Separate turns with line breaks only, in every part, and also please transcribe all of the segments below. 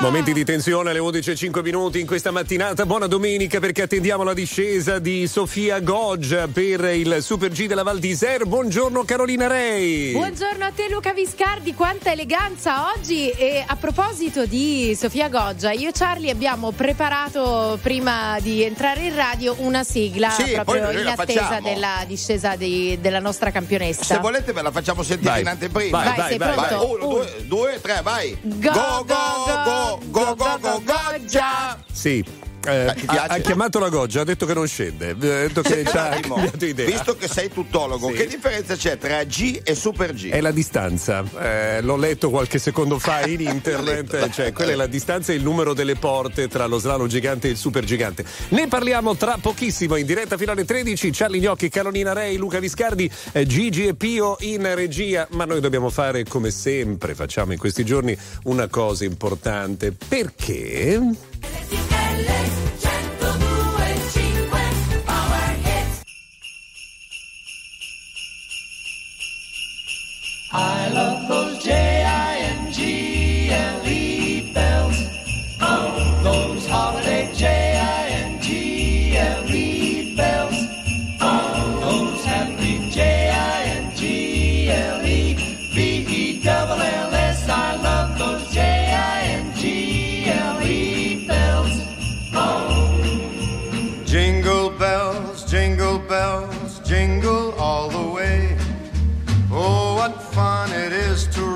Momenti di tensione alle 11.05 minuti in questa mattinata. Buona domenica perché attendiamo la discesa di Sofia Goggia per il Super G della Val d'Isère. Buongiorno Carolina Rei.
Buongiorno a te Luca Viscardi, quanta eleganza oggi. E a proposito di Sofia Goggia, io e Charlie abbiamo preparato prima di entrare in radio una sigla
Sì,
proprio in attesa
facciamo.
della discesa di- della nostra campionessa.
Se volete ve la facciamo sentire
Vai.
in anteprima.
Vai,
Vai, sei
vai,
pronto?
Uno,
Un-
due, due, tre, vai.
Go,
go, go, go, go, go, go, Goggia.
Sì. Eh,
ti
ha, ha chiamato la Goggia, ha detto che non scende, ha detto che ci ha
Attimo,
cambiato idea.
Visto che sei tuttologo,
Sì.
che differenza c'è tra G e Super G?
È la distanza, Eh, l'ho letto qualche secondo fa in internet, cioè quella è la distanza e il numero delle porte tra lo slalom gigante e il super gigante. Ne parliamo tra pochissimo in diretta fino alle 13, Charlie Gnocchi, Carolina Rei, Luca Viscardi, eh, Gigi e Pio in regia, ma noi dobbiamo fare come sempre, facciamo in questi giorni una cosa importante, perché...
I love those J-I-N-G-L-E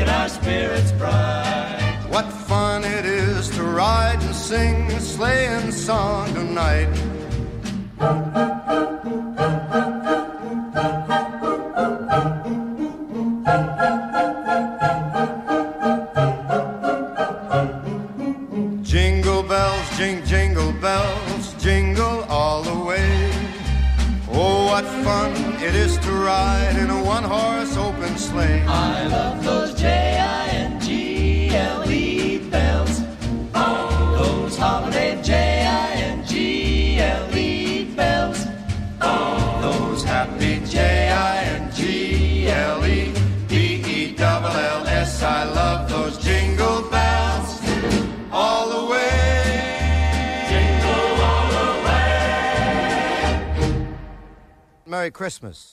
making our spirits bright.
What fun it is to ride and sing a sleighing song tonight. Jingle bells, jing, jingle bells, jingle all the way. Oh, what fun it is to ride in a one horse open sleigh.
I love those J-I-N-G-L-E bells. Oh, those holiday J-I-N-G-L-E bells. Oh,
Those happy J-I-N-G-L-E B-E-double-L-S I love those jingle bells all the way. Jingle all the way. Merry Christmas.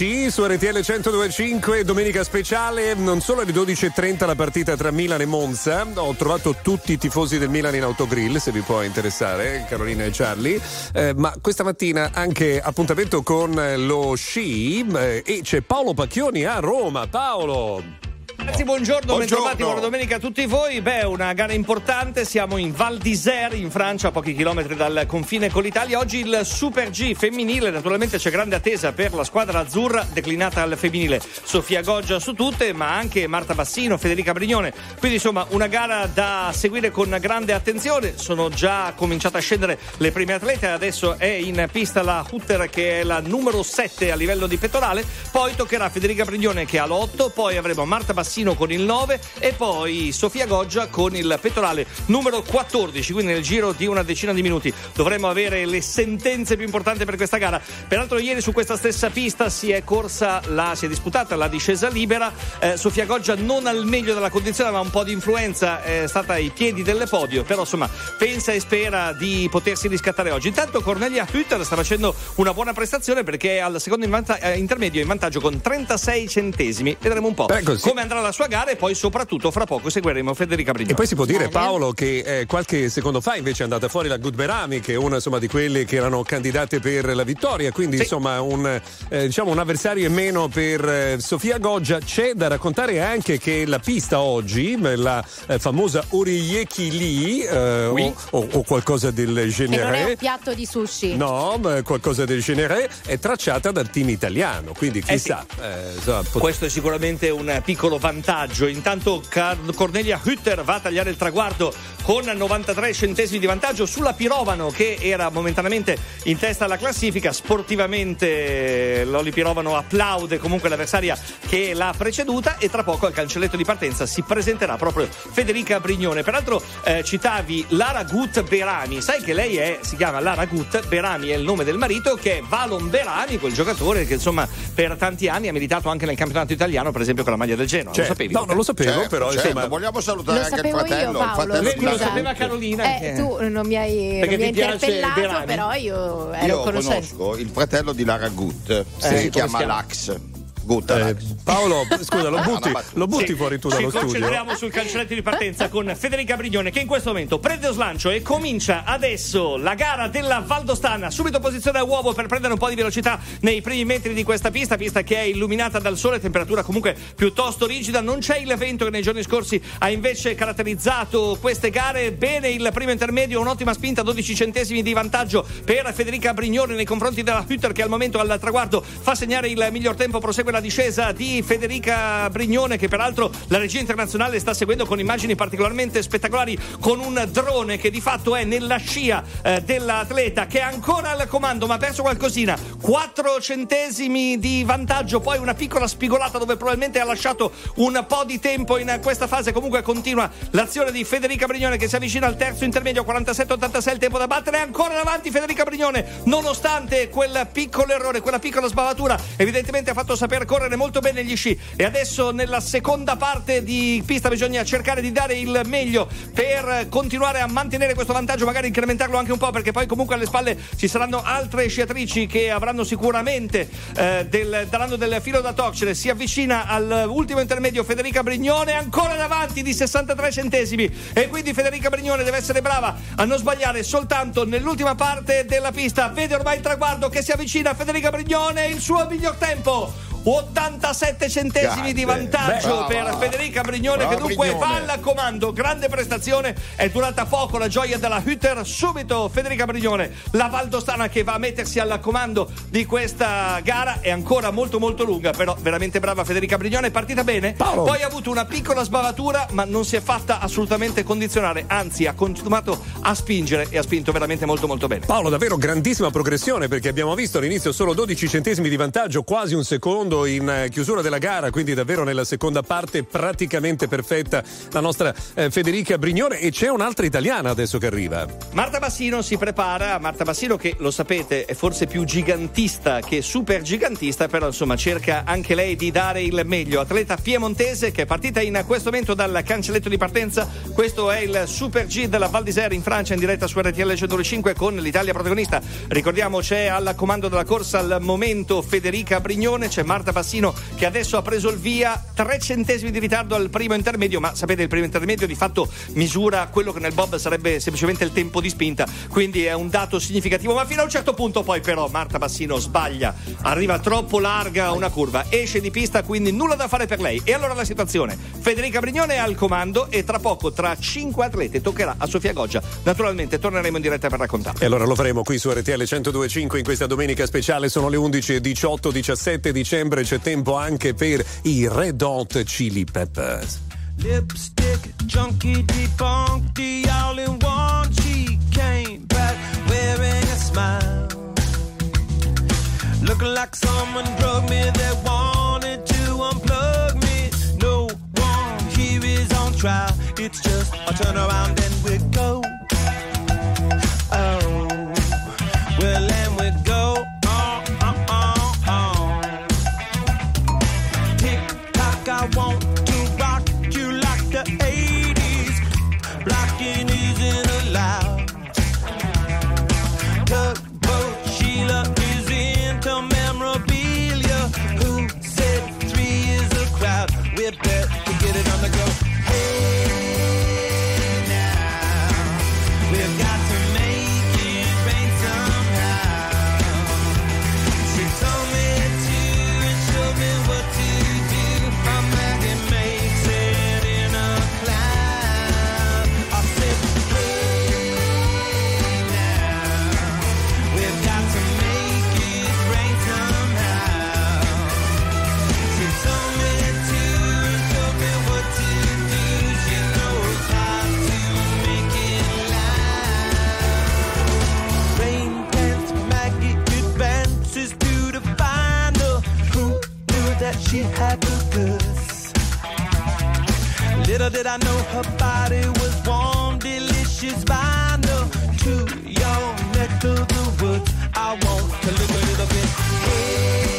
12 su RTL 1025, domenica speciale, non solo alle 12.30 la partita tra Milan e Monza, ho trovato tutti i tifosi del Milan in autogrill, se vi può interessare, Carolina e Charlie, Eh, ma questa mattina anche appuntamento con lo sci eh, e c'è Paolo Pacchioni a Roma. Paolo!
Ragazzi, buongiorno,
Buongiorno.
bentrovati, buona domenica a tutti voi. Beh, una gara importante, siamo in Val d'Isère in Francia, a pochi chilometri dal confine con l'Italia. Oggi il Super G femminile, naturalmente c'è grande attesa per la squadra azzurra declinata al femminile. Sofia Goggia su tutte, ma anche Marta Bassino, Federica Brignone. Quindi insomma una gara da seguire con grande attenzione. Sono già cominciate a scendere le prime atlete, adesso è in pista la Hutter che è la numero 7 a livello di pettorale, poi toccherà Federica Brignone che ha l'8, poi avremo Marta Bassino con il 9 e poi Sofia Goggia con il pettorale numero 14, quindi nel giro di una decina di minuti dovremo avere le sentenze più importanti per questa gara. Peraltro ieri su questa stessa pista si è corsa la si è disputata la discesa libera, Eh, Sofia Goggia non al meglio della condizione, ma un po' di influenza è stata ai piedi del podio, però insomma pensa e spera di potersi riscattare oggi. Intanto Cornelia Hütter sta facendo una buona prestazione perché è al secondo in vanta- eh, intermedio in vantaggio con 36 centesimi. Vedremo un po'
Beh,
come andrà la sua gara e poi soprattutto fra poco seguiremo Federica Brignone.
E poi si può dire. Paolo, che eh, qualche secondo fa invece è andata fuori la Good Berami, che è una insomma, di quelle che erano candidate per la vittoria. Quindi,
Sì.
insomma, un, eh, diciamo, un avversario in meno per eh, Sofia Goggia. C'è da raccontare anche che la pista oggi, la eh, famosa Oriyeki Lee, eh,
Oui.
o, o- o qualcosa del
Che non è
genere.
un piatto di sushi.
No, ma qualcosa del genere è tracciata dal team italiano, quindi
Eh
chissà. eh, insomma, pot-
Questo è sicuramente un piccolo vantaggio. Intanto Car- Cornelia Hütter va a tagliare il traguardo con 93 centesimi di vantaggio sulla Pirovano che era momentaneamente in testa alla classifica. Sportivamente Loli Pirovano applaude comunque l'avversaria che l'ha preceduta e tra poco al cancelletto di partenza si presenterà proprio Federica Brignone. Peraltro eh, citavi Lara Gut Berami. Sai che lei è, si chiama Lara Gut Berami, è il nome del marito che è Valon Berami, quel giocatore che insomma per tanti anni ha militato anche nel campionato italiano, per esempio con la maglia del Genoa.
Cioè,
lo sapevi?
No, non lo sapevo,
Certo,
però
certo.
insomma.
vogliamo salutare
Lo
anche il
sapevo io,
fratello, il
Paolo,
fratello
lo
scusa.
sapeva Carolina.
Eh,
che-
tu non mi hai,
Perché
non mi hai interpellato,
Berami?
però io ero
Io conosco il fratello di Lara Gut,
Sì, come
si chiama? Lax. Gut,
Eh. Paolo, scusa, lo butti, lo butti
Sì,
fuori tu
ci
dallo studio.
concentriamo sul cancelletto di partenza con Federica Brignone che in questo momento prende lo slancio e comincia adesso la gara della Valdostana. Subito posizione a uovo per prendere un po' di velocità nei primi metri di questa pista, pista che è illuminata dal sole, temperatura comunque piuttosto rigida. Non c'è il vento che nei giorni scorsi ha invece caratterizzato queste gare. Bene il primo intermedio, un'ottima spinta, 12 centesimi di vantaggio per Federica Brignone nei confronti della Hütter che al momento al traguardo fa segnare il miglior tempo, prosegue la discesa di Federica Brignone che peraltro la regia internazionale sta seguendo con immagini particolarmente spettacolari con un drone che di fatto è nella scia eh, dell'atleta che è ancora al comando ma ha perso qualcosina. 4 centesimi di vantaggio poi una piccola spigolata dove probabilmente ha lasciato un po' di tempo in questa fase. Comunque continua l'azione di Federica Brignone che si avvicina al terzo intermedio 47-86 il tempo da battere ancora in avanti Federica Brignone nonostante quel piccolo errore quella piccola sbavatura evidentemente ha fatto saper correre molto bene gli sci. E adesso nella seconda parte di pista bisogna cercare di dare il meglio per continuare a mantenere questo vantaggio magari incrementarlo anche un po' perché poi comunque alle spalle ci saranno altre sciatrici che avranno sicuramente eh, del, daranno del filo da torcere. Si avvicina all'ultimo intermedio Federica Brignone ancora davanti di 63 centesimi. E quindi Federica Brignone deve essere brava a non sbagliare soltanto nell'ultima parte della pista. Vede ormai il traguardo che si avvicina a Federica Brignone il suo miglior tempo 87 centesimi di
Grande.
vantaggio
Beh,
per. Federica Brignone che
Brava
dunque
Brignone.
va al comando. Grande prestazione, è durata poco la gioia della Hütter. Subito Federica Brignone, la Valdostana che va a mettersi al comando di questa gara è ancora molto molto lunga, però veramente brava Federica Brignone, è partita bene.
Paolo.
Poi ha avuto una piccola sbavatura, ma non si è fatta assolutamente condizionare, anzi ha continuato a spingere e ha spinto veramente molto molto bene.
Paolo, davvero grandissima progressione perché abbiamo visto all'inizio solo 12 centesimi di vantaggio, quasi un secondo in eh, chiusura della gara, quindi davvero nella seconda parte praticamente perfetta la nostra eh, Federica Brignone e c'è un'altra italiana adesso che arriva.
Marta Bassino si prepara, Marta Bassino che lo sapete è forse più gigantista che super gigantista, però insomma cerca anche lei di dare il meglio. Atleta piemontese che è partita in questo momento dal cancelletto di partenza, questo è il Super G della Val d'Isère in Francia in diretta su RTL 105 con l'Italia protagonista. Ricordiamo c'è al comando della corsa al momento Federica Brignone, c'è Marta Bassino che adesso ha preso il via, 3 centesimi di ritardo al primo intermedio, ma sapete il primo intermedio di fatto misura quello che nel Bob sarebbe semplicemente il tempo di spinta, quindi è un dato significativo, ma fino a un certo punto poi però Marta Bassino sbaglia, arriva troppo larga una curva, esce di pista, quindi nulla da fare per lei. E allora la situazione, Federica Brignone è al comando e tra poco tra 5 atlete toccherà a Sofia Goggia. Naturalmente torneremo in diretta per raccontare.
E allora lo faremo qui su RTL 1025 in questa domenica speciale. Sono le 11 e 18, 17 dicembre. C'è tempo anche per i Red Hot Chili Peppers.
Lipstick, junkie, debunked the all in one. She came back wearing a smile. Looking like someone drugged me that wanted to unplug me. No one here is on trial. It's just a turn around and we go. She had the goods? Little did I know her body was warm, delicious vinyl. To your neck of the woods, I want to look a little bit. Hey,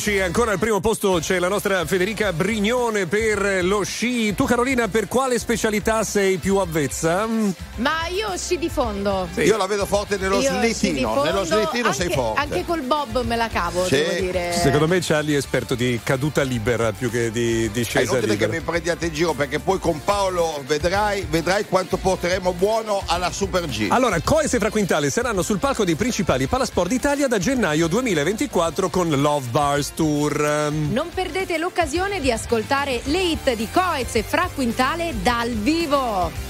11, ancora al primo posto c'è la nostra Federica Brignone per lo sci. Tu Carolina, per quale specialità sei più avvezza?
Ma io sci di fondo.
Io la vedo forte nello
Io
slittino.
fondo,
Nello slittino
anche,
sei forte.
Anche col bob me la cavo,
Sì.
devo dire.
Secondo me Charlie è esperto di caduta libera più che di, di
È
scesa
inutile che
libera.
mi prendiate in giro perché poi con Paolo vedrai, vedrai quanto porteremo buono alla Super G.
Allora, Coes e Fraquintale saranno sul palco dei principali Palasport d'Italia da gennaio 2024 con Love Bars Tour.
Non perdete l'occasione di ascoltare le hit di Coez e Fra Quintale dal vivo.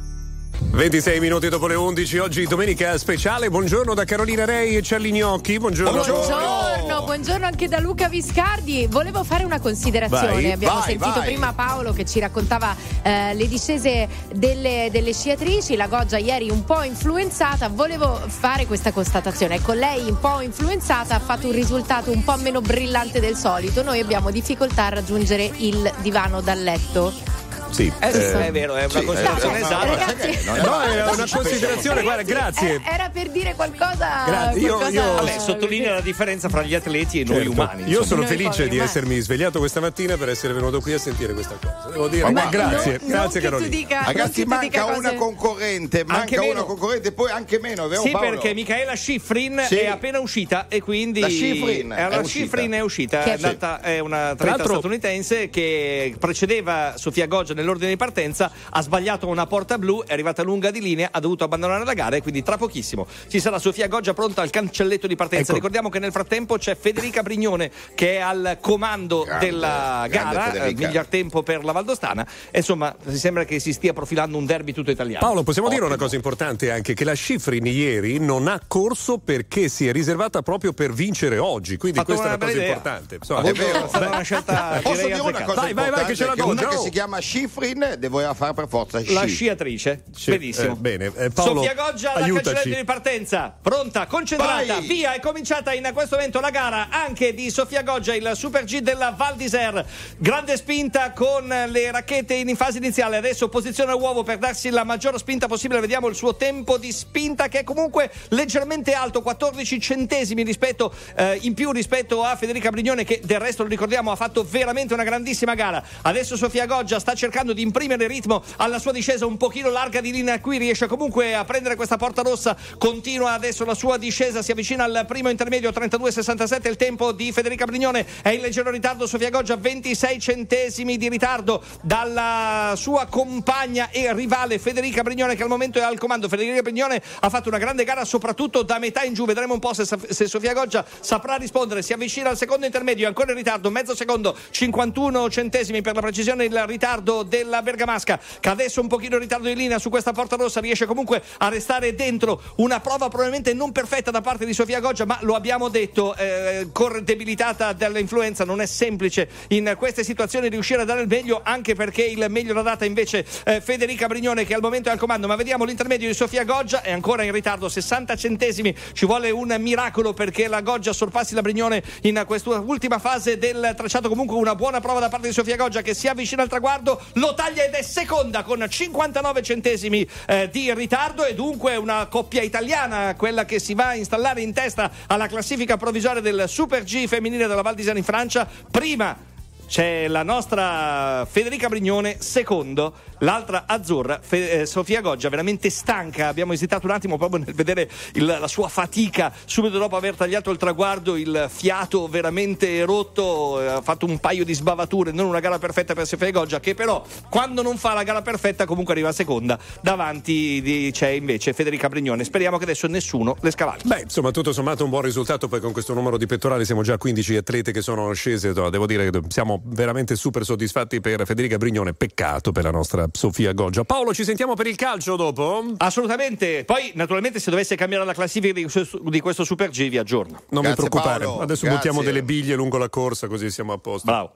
26 minuti dopo le 11, oggi domenica speciale. Buongiorno da Carolina Rei e Charlie Gnocchi. Buongiorno.
Buongiorno, buongiorno anche da Luca Viscardi. Volevo fare una considerazione.
Vai,
Abbiamo
vai,
sentito
vai.
prima Paolo che ci raccontava eh, le discese delle, delle sciatrici. La Goggia ieri un po' influenzata. Volevo fare questa constatazione. Ecco, lei un po' influenzata ha fatto un risultato un po' meno brillante del solito. Noi abbiamo difficoltà a raggiungere il divano dal letto.
Sì.
Eh,
eh,
è vero, è una
sì,
considerazione
eh,
esatta.
ragazzi,
non è
No,
una- non
considerazione, guarda, grazie.
Eh, era per dire qualcosa.
Grazie, io-
qualcosa-
io-
Vabbè, sottolinea la differenza fra gli atleti e noi
Certo.
umani.
Io
insomma.
sono
Noi
felice di
umani.
essermi svegliato questa mattina per essere venuto qui a sentire questa cosa. Devo dire,
Ma
ma grazie,
non- non
grazie
tu
Carolina.
dica- non
Ragazzi, manca una
cose-
concorrente,
Anche
manca
meno.
una concorrente e poi anche meno, vero
Sì,
Paolo?
perché Michaela Schifrin
Sì.
è appena uscita e quindi
La Schifrin
Eh,
è
la
uscita.
Schifrin è uscita,
Che-
è, andata- è una
Tra
atleta statunitense che precedeva Sofia Goggia nell'ordine di partenza, ha sbagliato una porta blu, è arrivata lunga di linea, ha dovuto abbandonare la gara e quindi tra pochissimo ci sarà Sofia Goggia pronta al cancelletto di partenza.
Ecco.
Ricordiamo che nel frattempo c'è Federica Brignone che è al comando
Grande,
della gara, eh, miglior tempo per la Valdostana. E Insomma, si sembra che si stia profilando un derby tutto italiano.
Paolo, possiamo dire una cosa importante anche che la Schifrin ieri non ha corso perché si è riservata proprio per vincere oggi, quindi
Fatto
questa è
una
cosa
idea.
importante. Insomma,
È vero.
È stata una scelta
Posso dire una cosa
Vai, vai, vai, che ce la do,
una che si chiama Schifrin doveva fare per forza sci.
La sciatrice,
Sì,
benissimo.
eh, bene, eh, Paolo,
Sofia Goggia
aiutaci.
cancelletto di partenza, pronta, concentrata,
Vai.
via, è cominciata in questo momento la gara anche di Sofia Goggia, il Super G della Val d'Isère. Grande spinta con le racchette in fase iniziale, adesso posiziona l'uovo per darsi la maggior spinta possibile, vediamo il suo tempo di spinta che è comunque leggermente alto, 14 centesimi rispetto, eh, in più rispetto a Federica Brignone che del resto lo ricordiamo ha fatto veramente una grandissima gara. Adesso Sofia Goggia sta cercando di imprimere ritmo alla sua discesa un pochino larga di linea. Qui, riesce comunque a prendere questa porta rossa, continua adesso la sua discesa, si avvicina al primo intermedio 32-67 il tempo di Federica Brignone, è in leggero ritardo Sofia Goggia 26 centesimi di ritardo dalla sua compagna e rivale Federica Brignone che al momento è al comando. Federica Brignone ha fatto una grande gara soprattutto da metà in giù, vedremo un po' se, se Sofia Goggia saprà rispondere, si avvicina al secondo intermedio, ancora in ritardo, mezzo secondo, 51 centesimi per la precisione. Il ritardo della Bergamasca che adesso un pochino in ritardo di linea su questa porta rossa riesce comunque a restare dentro una prova probabilmente non perfetta da parte di Sofia Goggia ma lo abbiamo detto eh, debilitata dall'influenza non è semplice in queste situazioni riuscire a dare il meglio anche perché il meglio l'ha data invece eh, Federica Brignone che al momento è al comando. Ma vediamo l'intermedio di Sofia Goggia è ancora in ritardo 60 centesimi ci vuole un miracolo perché la Goggia sorpassi la Brignone in questa ultima fase del tracciato. Comunque una buona prova da parte di Sofia Goggia che si avvicina al traguardo lo taglia ed è seconda con 59 centesimi eh, di ritardo. E dunque una coppia italiana quella che si va a installare in testa alla classifica provvisoria del Super G femminile della Val di Isère in Francia. Prima c'è la nostra Federica Brignone, secondo, l'altra azzurra, Fe- eh, Sofia Goggia, veramente stanca. Abbiamo esitato un attimo proprio nel vedere il- la sua fatica subito dopo aver tagliato il traguardo, il fiato veramente rotto. eh, Ha fatto un paio di sbavature, non una gara perfetta per Sofia Goggia, che però quando non fa la gara perfetta comunque arriva seconda. Davanti di- c'è invece Federica Brignone. Speriamo che adesso nessuno le scavalchi.
Beh, insomma, tutto sommato un buon risultato. Poi con questo numero di pettorali siamo già a 15 atlete che sono scese. Devo dire che siamo veramente super soddisfatti per Federica Brignone. Peccato per la nostra Sofia Goggia. Paolo, ci sentiamo per il calcio dopo?
Assolutamente. Poi, naturalmente, se dovesse cambiare la classifica di questo, di questo Super G, vi aggiorno.
Non vi
Grazie,
preoccupare.
Paolo.
Adesso
Grazie.
buttiamo delle biglie lungo la corsa, così siamo a posto.
Bravo.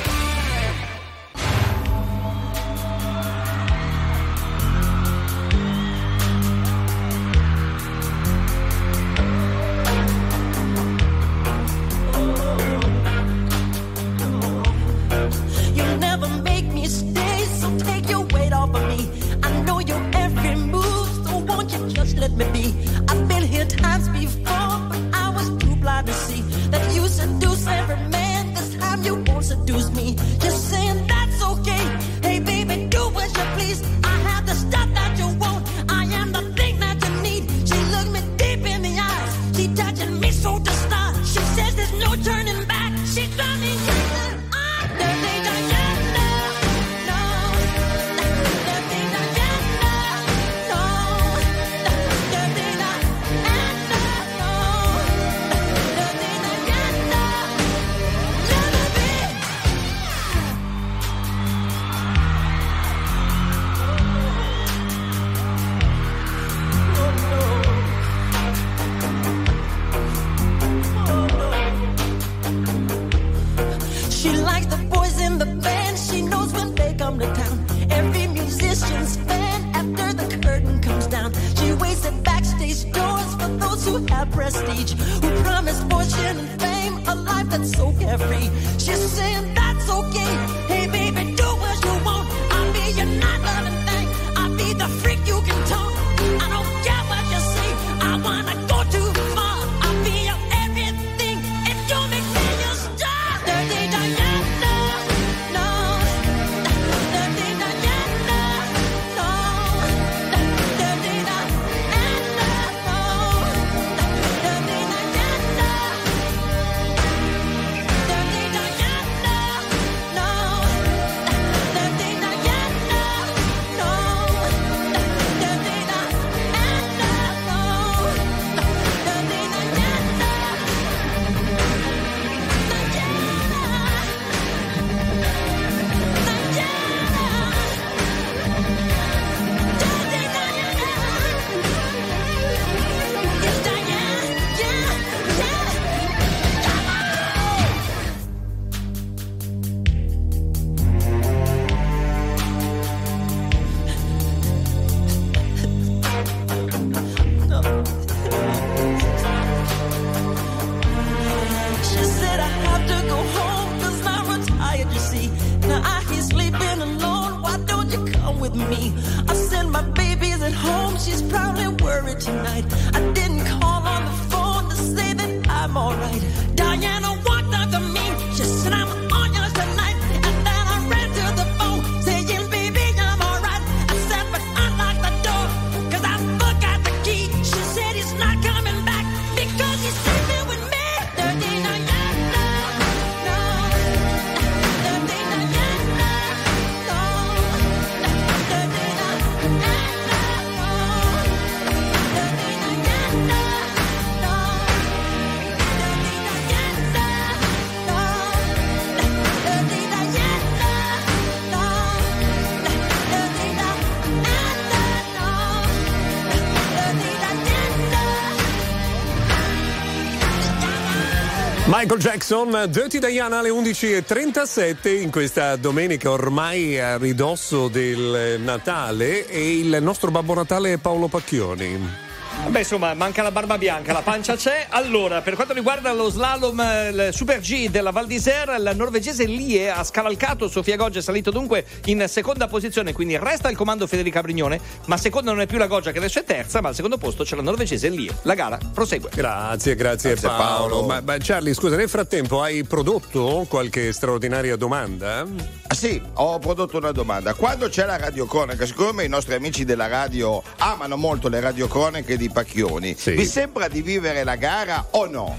Michael Jackson, Dirty Diana alle 11.37 in questa domenica ormai a ridosso del Natale e il nostro Babbo Natale è Paolo Pacchioni.
Beh, insomma, manca la barba bianca, la pancia c'è. Allora, per quanto riguarda lo slalom eh, il Super G della Val d'Isère, il norvegese Lie ha scavalcato Sofia Goggia, è salito dunque in seconda posizione, quindi resta il comando Federica Brignone, ma seconda non è più la Goggia che adesso è terza, ma al secondo posto c'è la norvegese Lie. La gara prosegue.
Grazie, grazie,
Grazie,
Paolo.
Paolo.
Ma, ma Charlie, scusa, nel frattempo hai prodotto qualche straordinaria domanda?
Ah, sì, ho prodotto una domanda. Quando c'è la radiocronaca, siccome i nostri amici della radio amano molto le radiocronache di Pacchioni,
Sì.
vi sembra di vivere la gara o no?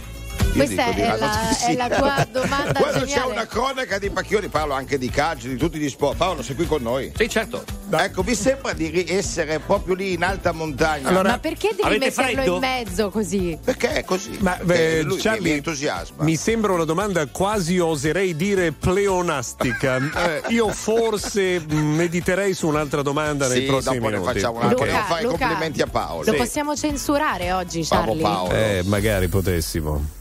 Questa
dico di
è la-
non
è la tua domanda
Quando c'è
geniale.
una cronaca di Pacchioni, parlo anche di calcio, di tutti gli sport. Paolo, sei qui con noi?
Sì, certo.
Ecco, vi sembra di essere proprio lì in alta montagna?
Ma perché devi metterlo
freddo?
in mezzo così?
Perché è così?
Ma
Perché
eh,
lui mi- mi entusiasma.
mi sembra una domanda quasi oserei dire pleonastica. Eh, io forse mh, mediterei su un'altra domanda nei
Sì,
prossimi
dopo ne
minuti.
facciamo un'altra.
Luca,
Volevo fare i
Luca,
complimenti a Paolo.
Lo
Sì.
possiamo censurare oggi, Charlie?
Paolo.
Eh, magari potessimo.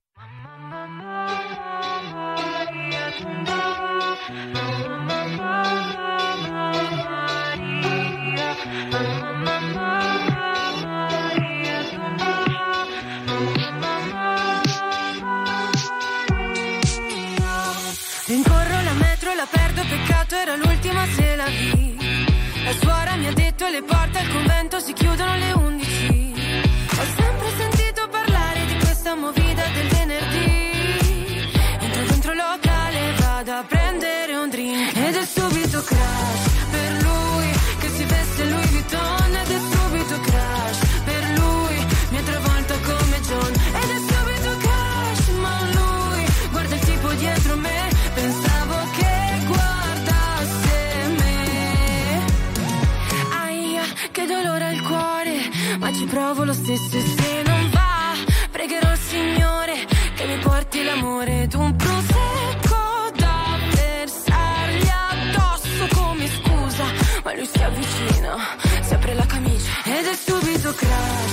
Le porte al convento si chiudono alle 11. Ho sempre sentito parlare di questa movida del venerdì. Entro dentro il locale, vado a prendere un drink. Ed è subito crash provo lo stesso e se non va, pregherò il Signore che mi porti l'amore. Ed un prosecco da versargli addosso come scusa, ma lui si avvicina, si apre la camicia ed è subito crash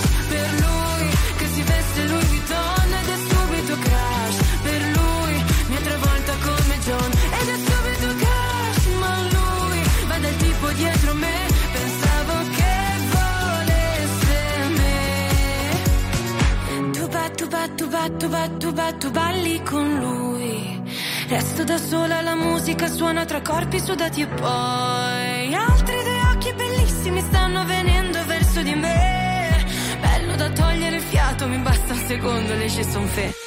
ba, tu ba, tu ba, tu ba, tu ba, tu balli con lui. Resto da sola, la musica suona tra corpi sudati e poi altri due occhi bellissimi stanno venendo verso di me. Bello da togliere il fiato, mi basta un secondo, le ci son fe.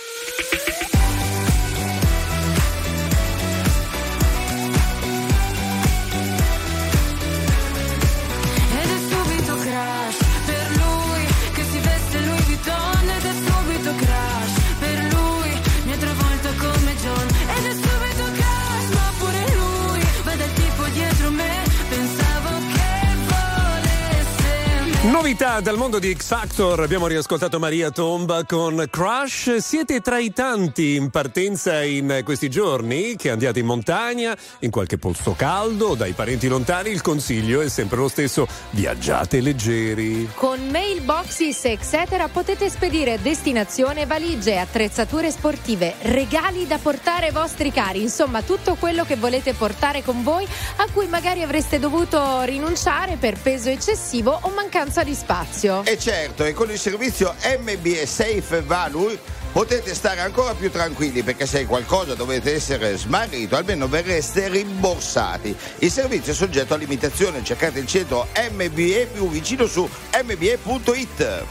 Novità dal mondo di X Factor, abbiamo riascoltato Maria Tomba con Crush. Siete tra i tanti in partenza in questi giorni che andate in montagna, in qualche posto caldo, dai parenti lontani. Il consiglio è sempre lo stesso: viaggiate leggeri.
Con mailboxes etc. potete spedire destinazione, valigie, attrezzature sportive, regali da portare ai vostri cari, insomma tutto quello che volete portare con voi a cui magari avreste dovuto rinunciare per peso eccessivo o mancanza di spazio.
E certo, e con il servizio MBE Safe Value potete stare ancora più tranquilli perché se qualcosa dovete essere smarrito, almeno verreste rimborsati. Il servizio è soggetto a limitazione, cercate il centro MBE più vicino su mbe.it.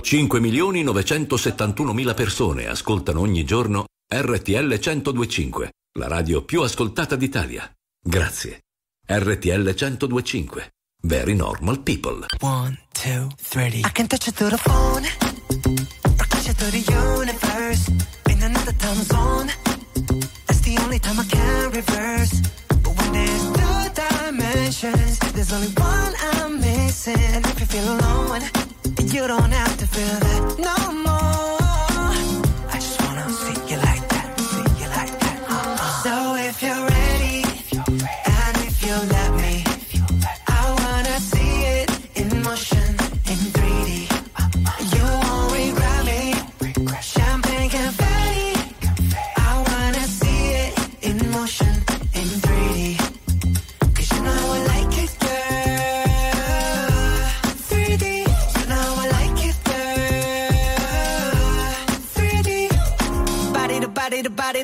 5 milioni 971 mila persone ascoltano ogni giorno RTL 1025, la radio più ascoltata d'Italia. Grazie. RTL 1025. Very normal people.
One, two, three. I can touch it through the phone. I touch it through the universe. In another time zone. That's the only time I can reverse. But when there's two dimensions, there's only one I'm missing. If you feel alone, you don't have to feel that no more.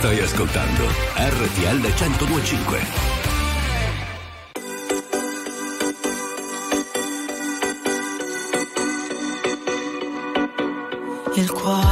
Stai ascoltando RTL 1025.
il cuore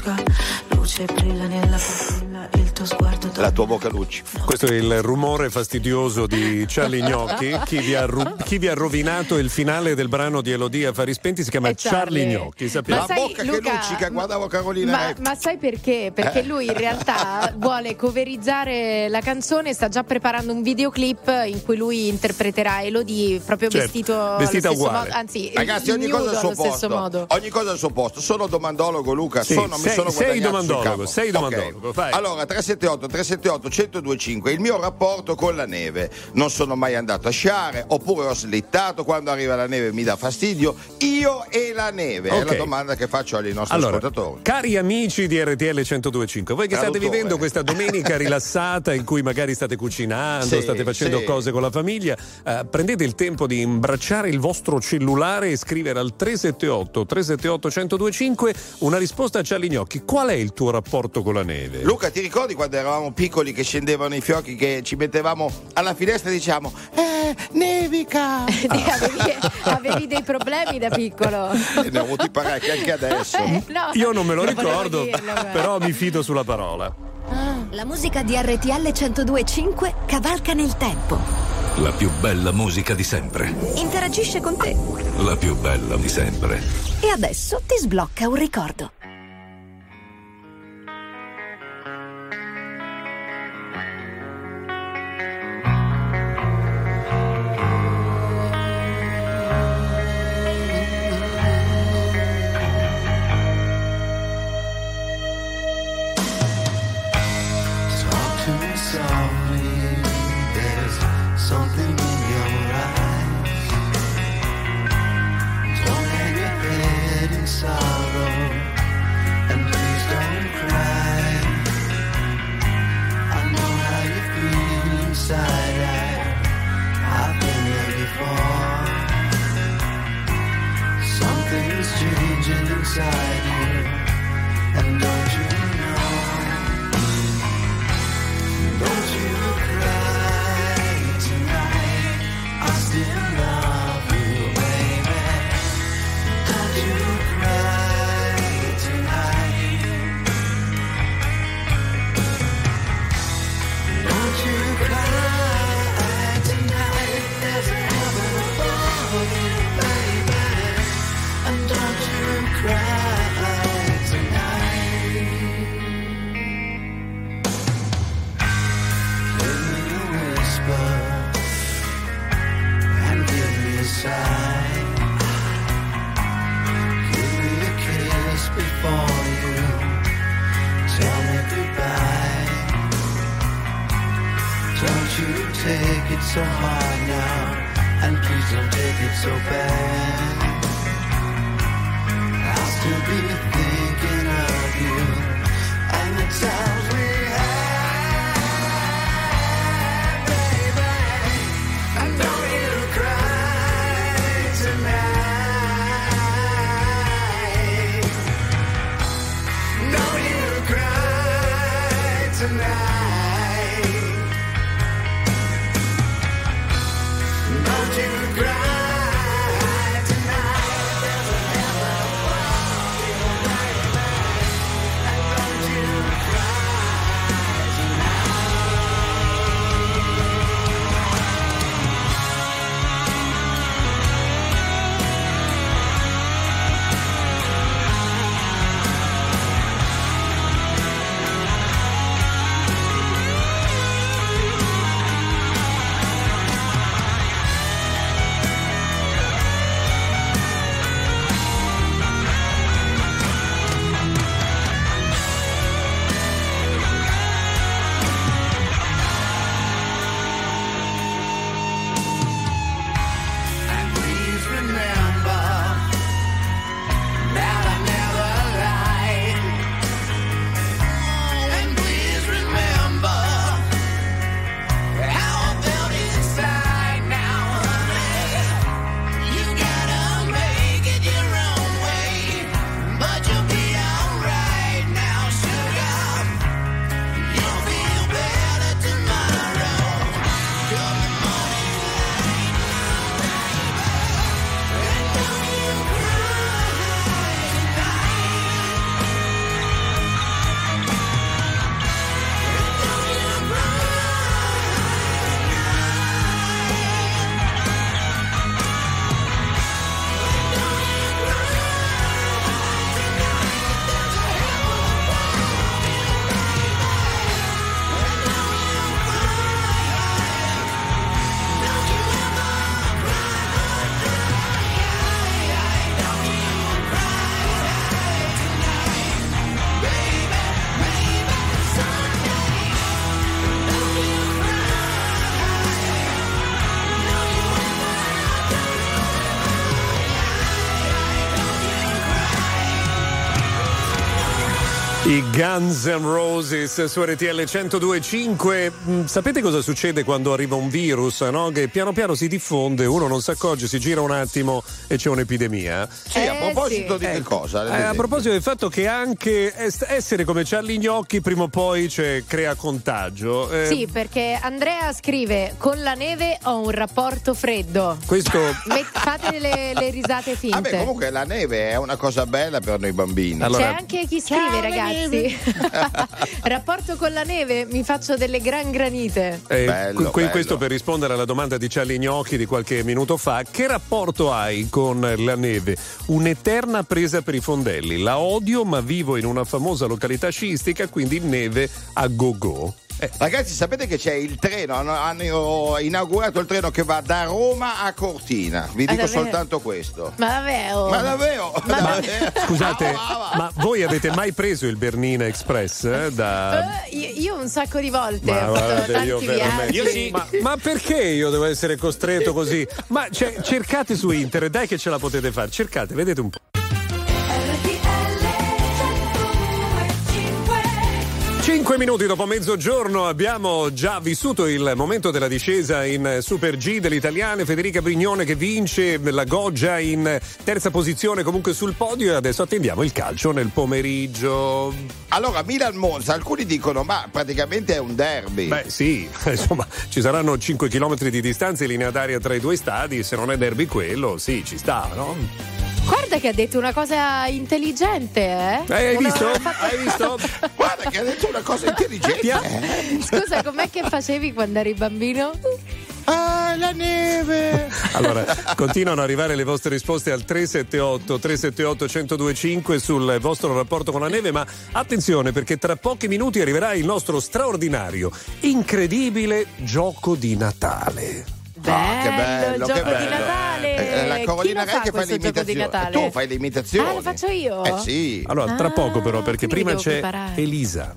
bocca luccica, sguardo La tua bocca
lucci.
Questo è il rumore fastidioso di Charlie Gnocchi. Chi vi, ha ru- chi vi ha rovinato il finale del brano di Elodie Affari Spenti si chiama
È
Charlie,
Charlie.
Gnocchi. Sappiamo.
Ma sai, Luca,
guardavo Carolina
Ma, ma sai perché? Perché
Eh.
lui in realtà vuole coverizzare la canzone, sta già preparando un videoclip in cui lui interpreterà Elodie proprio
Certo,
vestito
vestita
allo stesso
uguale.
modo, anzi
Ragazzi, ogni cosa al suo posto.
modo.
Ogni cosa al suo posto. Sono domandologo, Luca.
Sì,
sono, mi
sei-
sono
sei domandologo, sei domandologo, vai.
Allora, 378 378 1025 il mio rapporto con la neve. Non sono mai andato a sciare, oppure ho slittato quando arriva la neve mi dà fastidio. Io e la neve. È
Ok.
la domanda che faccio ai nostri
Allora,
ascoltatori.
cari amici di RTL 1025, voi che state
Traduttore.
vivendo questa domenica rilassata in cui magari state cucinando,
Sì,
state facendo
sì.
cose con la famiglia, eh, prendete il tempo di imbracciare il vostro cellulare e scrivere al 378 378 1025 una risposta a Charlie Gnocchi. Qual è il tuo rapporto con la neve?
Luca, ti ricordi quando eravamo piccoli che scendevano i fiocchi, che ci mettevamo alla finestra e diciamo Eh, nevica!
avevi, avevi dei problemi da piccolo.
E ne ho avuti parecchi anche adesso.
Eh, no,
Io non me lo
non
ricordo,
dirlo,
però mi fido sulla parola.
La musica di RTL 1025 cavalca nel tempo.
La più bella musica di sempre.
Interagisce con te.
La più bella di sempre.
E adesso ti sblocca un ricordo.
Inside
Guns N' Roses su RTL 1025. Mm, Sapete cosa succede quando arriva un virus, no? Che piano piano si diffonde, uno non si accorge, si gira un attimo e c'è un'epidemia.
Sì, a proposito di che cosa? ad
Eh, a proposito del fatto che anche es- essere come Charlie Gnocchi prima o poi cioè, crea contagio. eh,
Sì, perché Andrea scrive: Con la neve ho un rapporto freddo.
Questo
fate le, le risate finte.
Vabbè, comunque la neve è una cosa bella per noi bambini.
C'è anche chi scrive, ragazzi. Rapporto con la neve, mi faccio delle gran granite.
Eh,
Bello,
que-
bello.
Questo per rispondere alla domanda di Charlie Gnocchi di qualche minuto fa. Che rapporto hai con la neve? Un'eterna presa per i fondelli. La odio, ma vivo in una famosa località sciistica, quindi neve a go-go. Eh,
Ragazzi, sapete che c'è il treno? Hanno, hanno inaugurato il treno che va da Roma a Cortina. Vi
Ah,
dico
davvero?
soltanto questo.
Ma davvero?
Ma davvero? Davvero?
Scusate, ma voi avete mai preso il Bernina Express? eh, da...
Eh, io, io un sacco di volte
Ma
ho fatto
guardate,
tanti
io veramente-
viaggi.
ma, ma perché io devo essere costretto così? Ma cioè, cercate su internet, dai che ce la potete fare. Cercate, vedete un po'. 5 minuti dopo mezzogiorno abbiamo già vissuto il momento della discesa in Super G delle italiane, Federica Brignone che vince la Goggia in terza posizione comunque sul podio e adesso attendiamo il calcio nel pomeriggio.
Allora, Milan-Monza, alcuni dicono, ma praticamente è un derby.
Beh sì, insomma ci saranno 5 km di distanza in linea d'aria tra i due stadi, se non è derby quello, sì, ci sta, no?
Guarda che ha detto una cosa intelligente, eh?
Eh, hai visto?
fatto-
Hai visto?
Guarda che ha detto una cosa intelligente. eh.
Scusa, com'è che facevi quando eri bambino?
Ah, la neve!
Allora, continuano ad arrivare le vostre risposte al 378 378 1025 sul vostro rapporto con la neve, ma attenzione perché tra pochi minuti arriverà il nostro straordinario, incredibile gioco di Natale.
Ah, che bello, che bello.
di Natale.
Eh, la Carolina
lo fa
Re che fa le imitazioni.
Natale?
Tu fai le imitazioni.
Ah, lo faccio io?
Eh sì.
Allora, tra
Ah,
poco però, perché
quindi
prima c'è
preparare.
Elisa.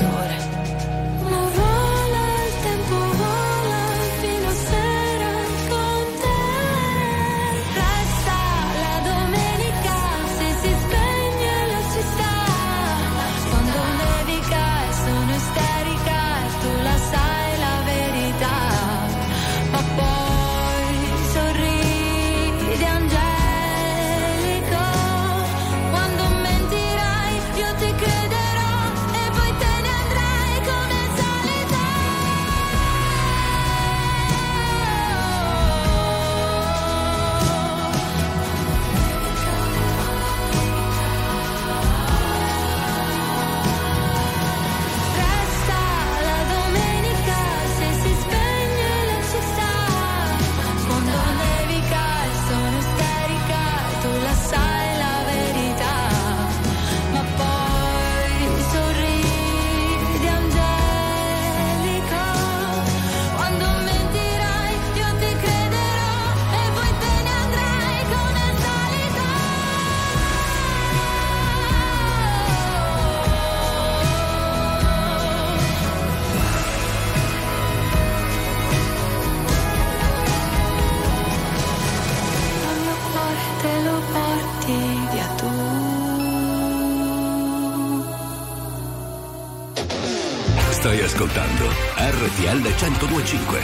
Ascoltando RTL 1025.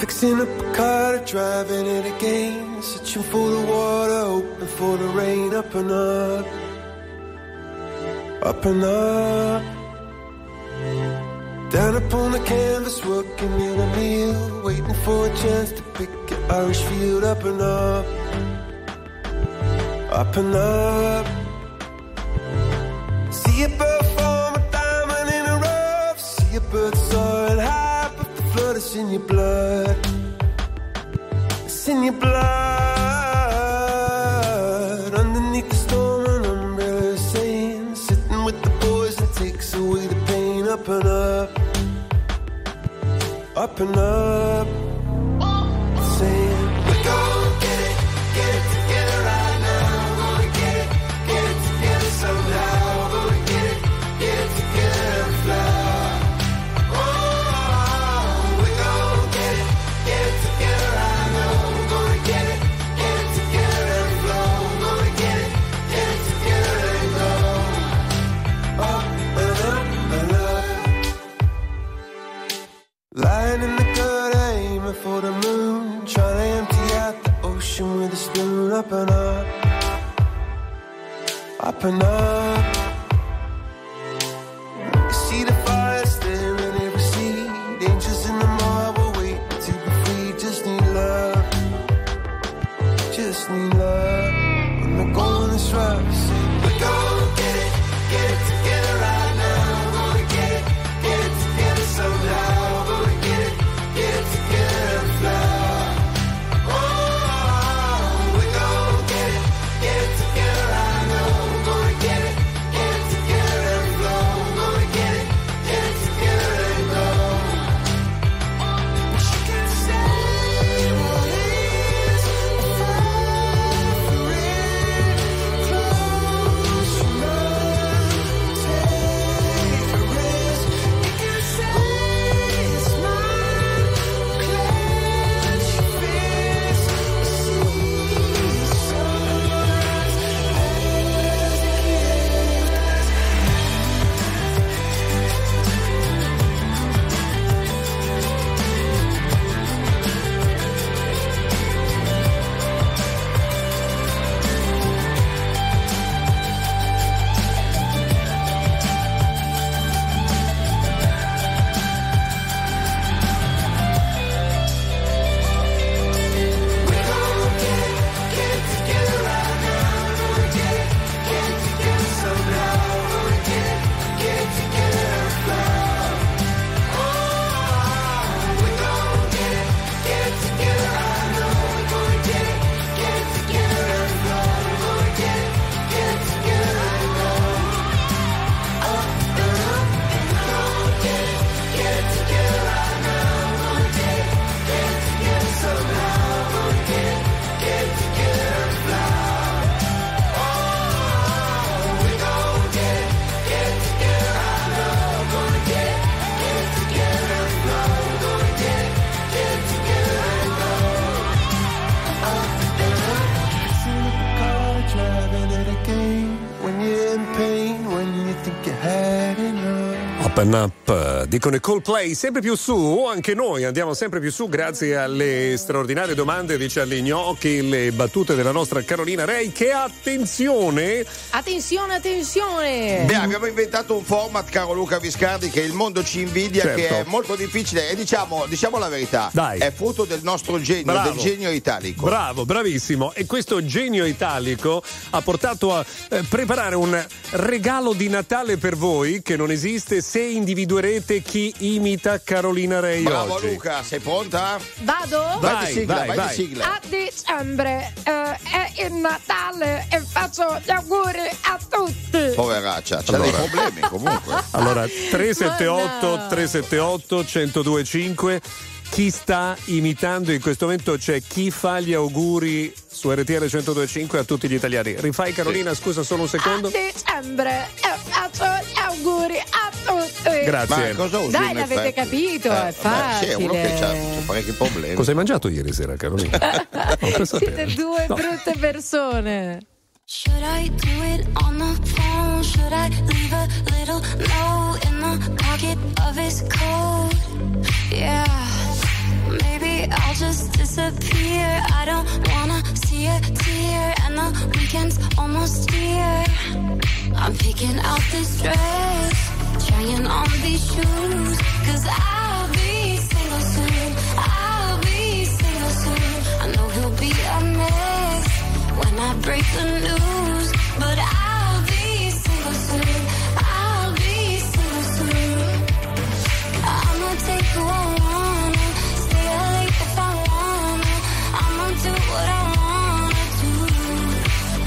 Fixing a car, driving it again. Searching for the water, hoping for the rain. Up and up, up and up. Upon the canvas, working in a meal. Waiting for a chance to pick an Irish field. Up and up, up and up. See a bird form a diamond in a rough. See a bird soaring high, but the flood is in your blood. It's in your blood. Up and up. Up and up.
I Coldplay, sempre più su, anche noi andiamo sempre più su grazie alle straordinarie domande di Charlie Gnocchi, le battute della nostra Carolina Rei, che attenzione,
Attenzione, attenzione!
Beh, abbiamo inventato un format, caro Luca Viscardi, che il mondo ci invidia,
Certo.
che è molto difficile e diciamo, diciamo la verità,
Dai.
è frutto del nostro genio,
Bravo.
del genio italico.
bravo, bravissimo, e questo genio italico ha portato a eh, preparare un regalo di Natale per voi che non esiste se individuerete chi imita Carolina Rei
Bravo
oggi.
Luca, sei pronta?
Vado?
Vai,
Vai,
di sigla,
vai,
vai, sigla.
A dicembre eh, è il Natale e faccio gli auguri a tutti.
Poveraccia, c'ha
Allora.
dei problemi comunque.
Allora, 378
Ma no.
378 1025 chi sta imitando in questo momento c'è chi fa gli auguri su RTL 1025 a tutti gli italiani. Rifai Carolina, scusa solo un
A
secondo.
dicembre e faccio gli auguri a
Grazie.
Ma cosa usi
Dai, l'avete
effetti?
capito, è
Eh, vabbè, sì, è uno che
facile.
ha c'ha parecchi problemi.
Cosa hai mangiato ieri sera, Carolina? No.
Siete due brutte persone.
Should I do it on the phone? Should I leave a little note in the pocket of his coat? Yeah. Maybe I'll just disappear. I don't wanna see a tear, and the weekend's almost here. I'm picking out this dress, trying on these shoes, cause I'll be single soon. I'll when I break the news, but I'll be single soon. I'll be single soon. I'ma take who I wanna, stay up late if I wanna. I'ma do what I wanna do.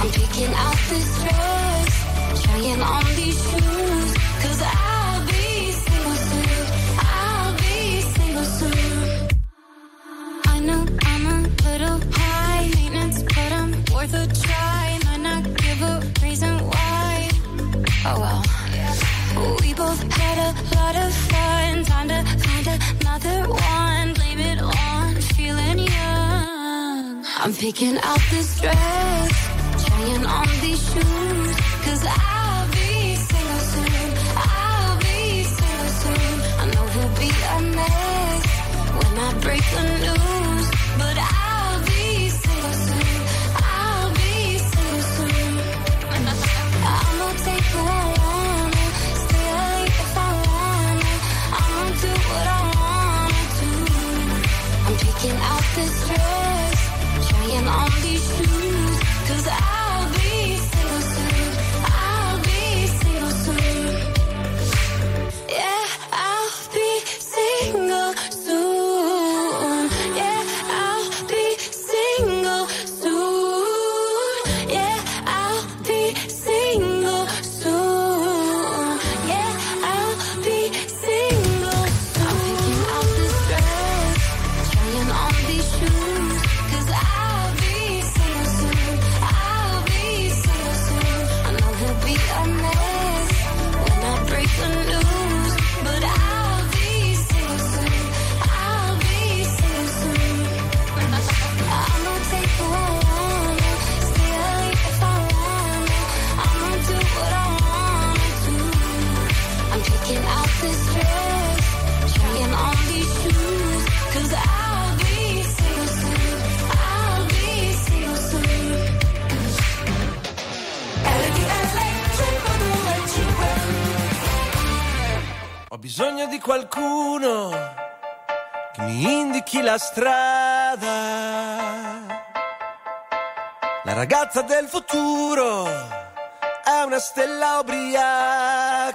I'm picking out this dress, trying on these shoes, worth a try. Might not give a reason why. Oh well. We both had a lot of fun. Time to find another one. Blame it on feeling young. I'm picking out this dress, trying on these shoes. Cause I'll be single soon. I'll be single soon. I know he'll be a mess when I break the news. This
you're bisogno di qualcuno che mi indichi la strada. La ragazza del futuro è una stella ubriaca.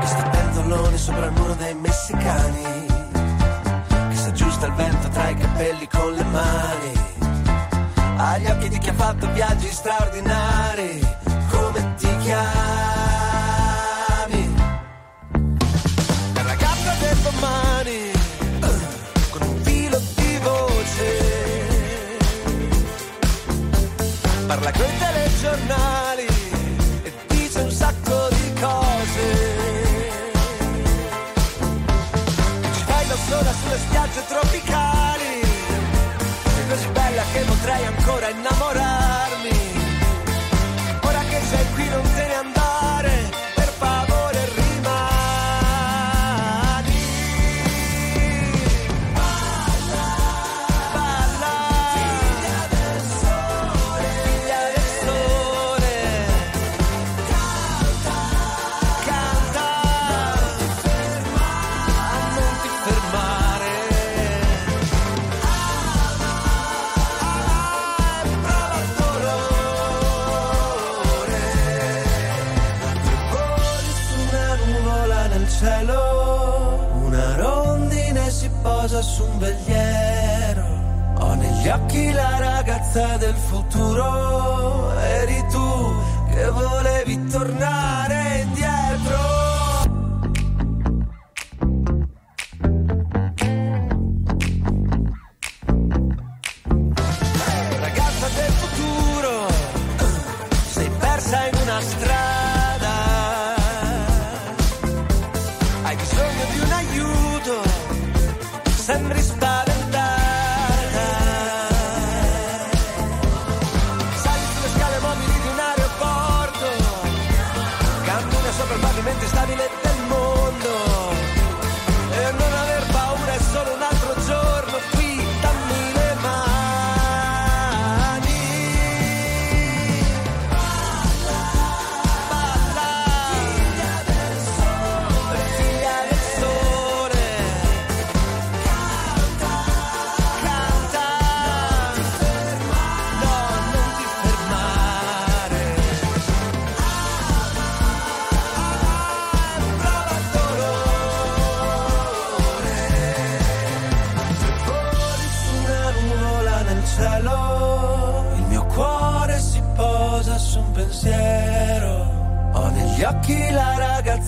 Che sta pentoloni sopra il muro dei messicani. Che si aggiusta il vento tra i capelli con le mani. Ha gli occhi di chi ha fatto viaggi straordinari. Come ti chiami? Parla coi telegiornali e dice un sacco di cose. Ci fai da sola sulle spiagge tropicali, sei così bella che potrei ancora innamorarmi. Occhi la ragazza del futuro,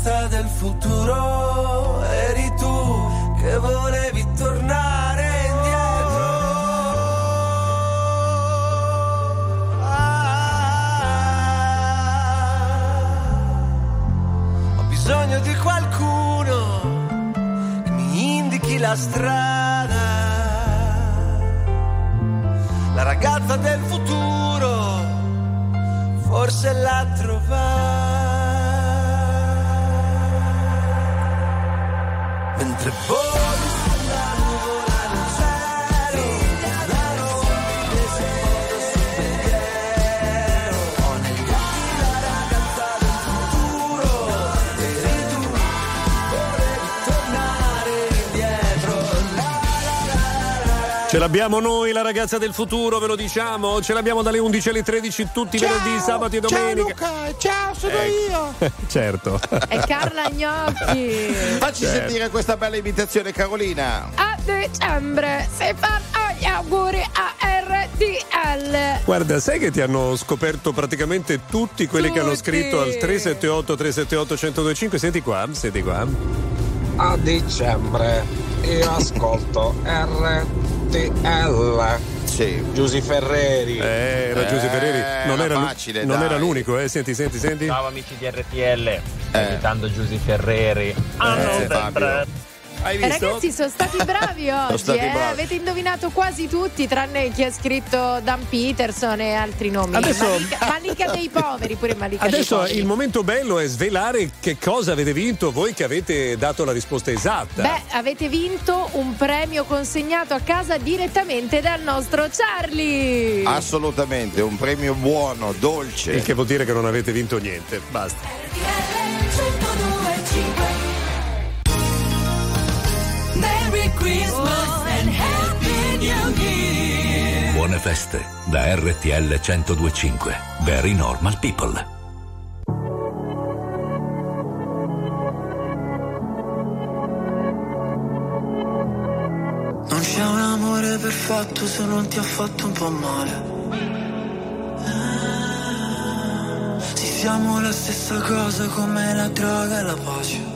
del futuro,
l'abbiamo noi, la ragazza del futuro, ve lo diciamo. Ce l'abbiamo dalle 11 alle 13 tutti i venerdì, sabati e domenica.
Ciao, ciao, sono
Ecco.
io.
certo.
È Carla Gnocchi.
Facci
Certo.
sentire questa bella imitazione, Carolina.
A dicembre si fanno gli auguri a RTL.
Guarda, sai che ti hanno scoperto praticamente tutti quelli che hanno
Tutti.
scritto al 378 378 1025. Senti qua, senti qua.
A dicembre io ascolto RTL.
Sì.
Giusy Ferreri.
Eh, era Giuseppe Ferreri. Non,
era facile,
non era l'unico, eh. Senti, senti, senti.
Ciao amici di RTL. Imitando Giusy Ferreri.
Ah,
Eh,
Fabio.
Hai visto?
Ragazzi, sono stati bravi oggi.
stati
eh.
bravi.
Avete indovinato quasi tutti, tranne chi ha scritto Dan Peterson e altri nomi.
Adesso-
Malika, Malika dei poveri, pure Malika
Adesso il momento bello è svelare che cosa avete vinto voi che avete dato la risposta esatta.
Beh, avete vinto un premio consegnato a casa direttamente dal nostro Charlie.
Assolutamente, un premio buono, dolce.
Il che vuol dire che non avete vinto niente. Basta.
Christmas and Happy New Year.
Buone feste da RTL 1025. Very normal people.
Non c'è un amore perfetto se non ti ha fatto un po' male. Sì, siamo la stessa cosa come la droga e la pace.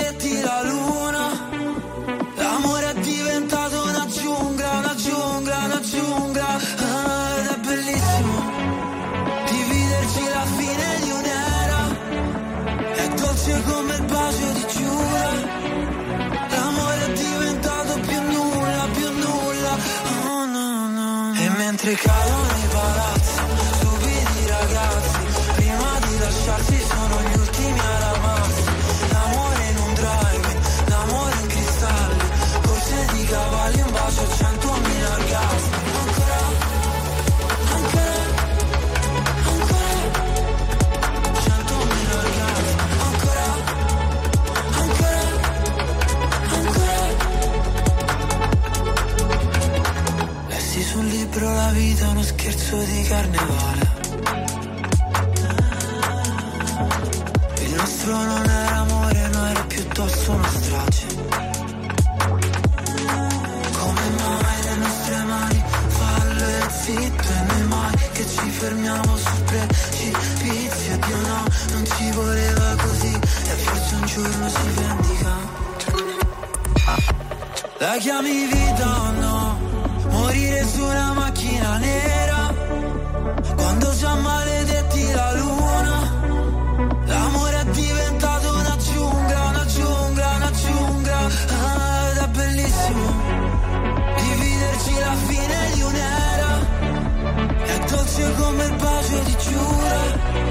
scherzo di carnevale. Il nostro non era amore, no era piuttosto una strage. Come mai le nostre mani fallo e zitto e noi che ci fermiamo sul precipizio Dio no, non ci voleva così E forse un giorno si vendica. La chiami vita o no? Morire su una macchina nera dolce come il bacio di Giura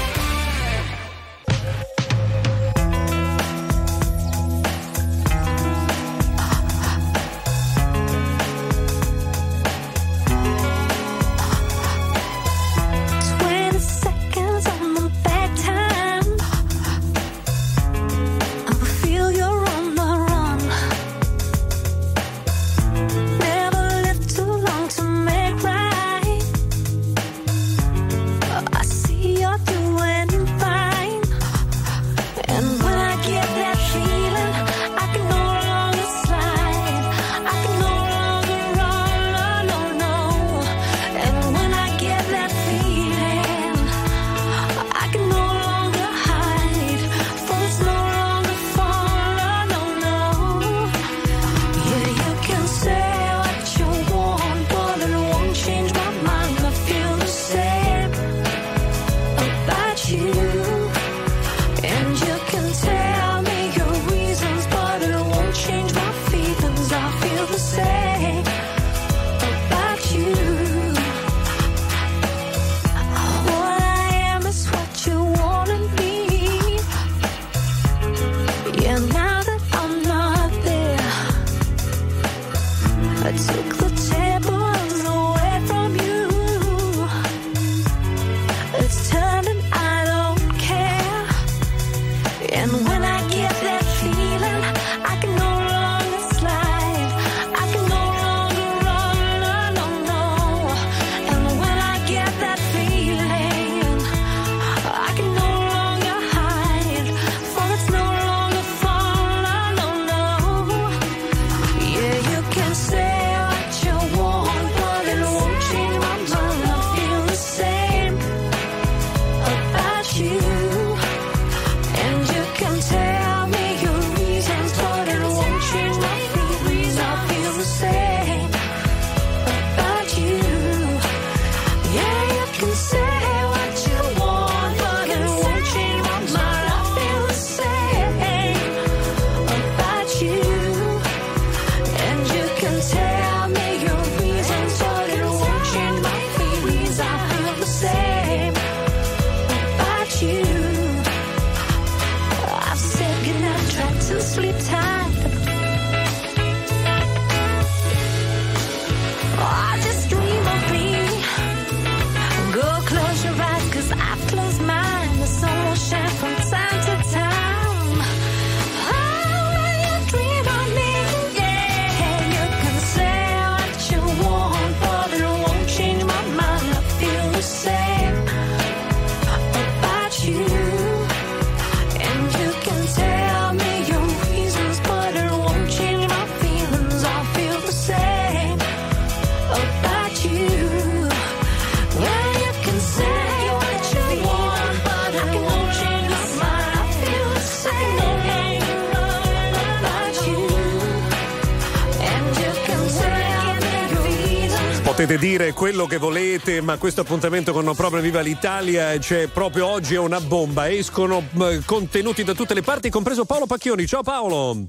Dire quello che volete, ma questo appuntamento con No Problem Viva l'Italia c'è proprio oggi è una bomba. Escono contenuti da tutte le parti, compreso Paolo Pacchioni. Ciao Paolo!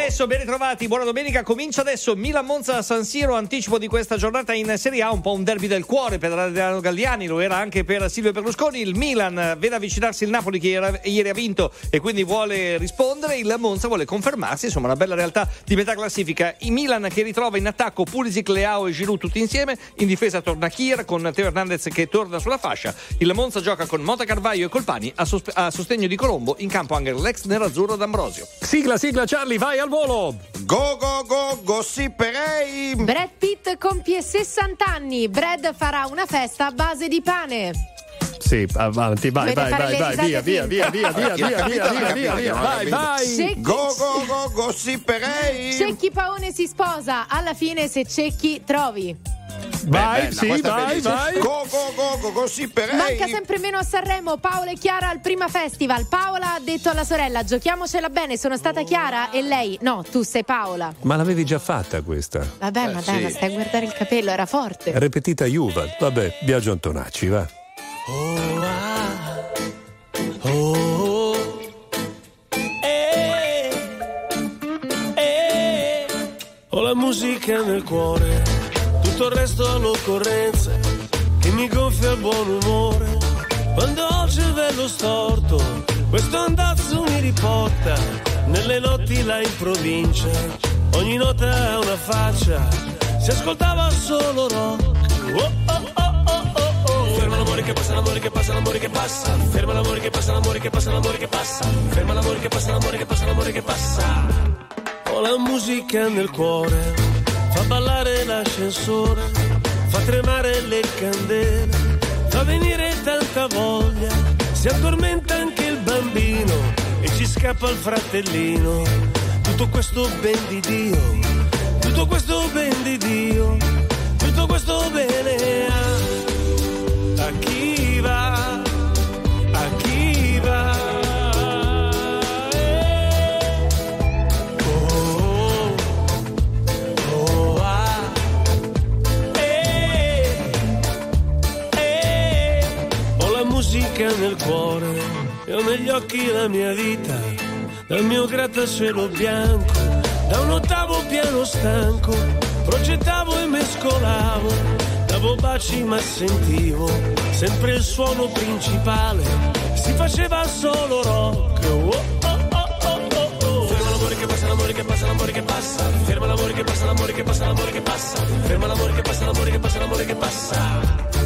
Adesso ben ritrovati, buona domenica. Comincia adesso Milan Monza San Siro, anticipo di questa giornata in Serie A, un po' un derby del cuore per Adriano Galliani, lo era anche per Silvio Berlusconi. Il Milan vede avvicinarsi il Napoli che ieri- ieri ha vinto e quindi vuole rispondere. Il Monza vuole confermarsi, insomma, una bella realtà di metà classifica. Il Milan che ritrova in attacco Pulisic, Leao e Giroud tutti insieme, in difesa torna Kier con Teo Hernandez che torna sulla fascia. Il Monza gioca con Mota Carvaio e Colpani a, sospe- a sostegno di Colombo, in campo anche l'ex nerazzurro D'Ambrosio.
Sigla, sigla, Charlie, vai al volo!
Go go go gossiperei!
Brad Pitt compie 60 anni. Brad farà una festa a base di pane.
Sì, avanti, vai, vai, vai, vai, via, via, via, via, via, via, via, via, via, vai, vai!
Cecchi,
Go go go gossiperei!
Cecchi Paone si sposa. Alla fine, se Cecchi trovi.
Vai,
bella,
sì, vai, vai!
Go go go go gossiperei!
Manca sempre meno a Sanremo. Paola e Chiara al prima festival. Paola ha detto alla sorella: giochiamocela bene. Sono stata Chiara? E lei: No, tu sei Paola.
Ma l'avevi già fatta questa?
Vabbè,
Eh,
ma dai,
sì.
ma stai a guardare il capello, era forte.
Repetita Juva. Vabbè, Biagio Antonacci, va.
Oh, ah, oh, eh, eh. Ho la musica nel cuore, tutto il resto all'occorrenza, che mi gonfia il buon umore. Quando ho il cervello storto, questo andazzo mi riporta nelle notti là in provincia. Ogni nota ha una faccia, si ascoltava solo rock. Oh, oh, oh, oh, oh, oh. Ferma l'amore che passa, l'amore che passa, l'amore che passa. Ferma l'amore che passa, l'amore che passa, l'amore che passa. Ferma l'amore che passa, l'amore che passa, l'amore che passa. Ho la musica nel cuore, fa ballare l'ascensore, fa tremare le candele, fa venire tanta voglia. Si addormenta anche il bambino e ci scappa il fratellino. Tutto questo ben di Dio, tutto questo ben di Dio, tutto questo bene musica nel cuore e ho negli occhi la mia vita, dal mio grattacielo bianco, da un ottavo piano stanco, progettavo e mescolavo, davo baci ma sentivo sempre il suono principale, si faceva solo rock. Oh, oh, oh, oh, l'amore che passa, l'amore che passa. Ferma l'amore che passa, l'amore che passa, l'amore che passa. Ferma l'amore che passa, l'amore che passa, l'amore che passa.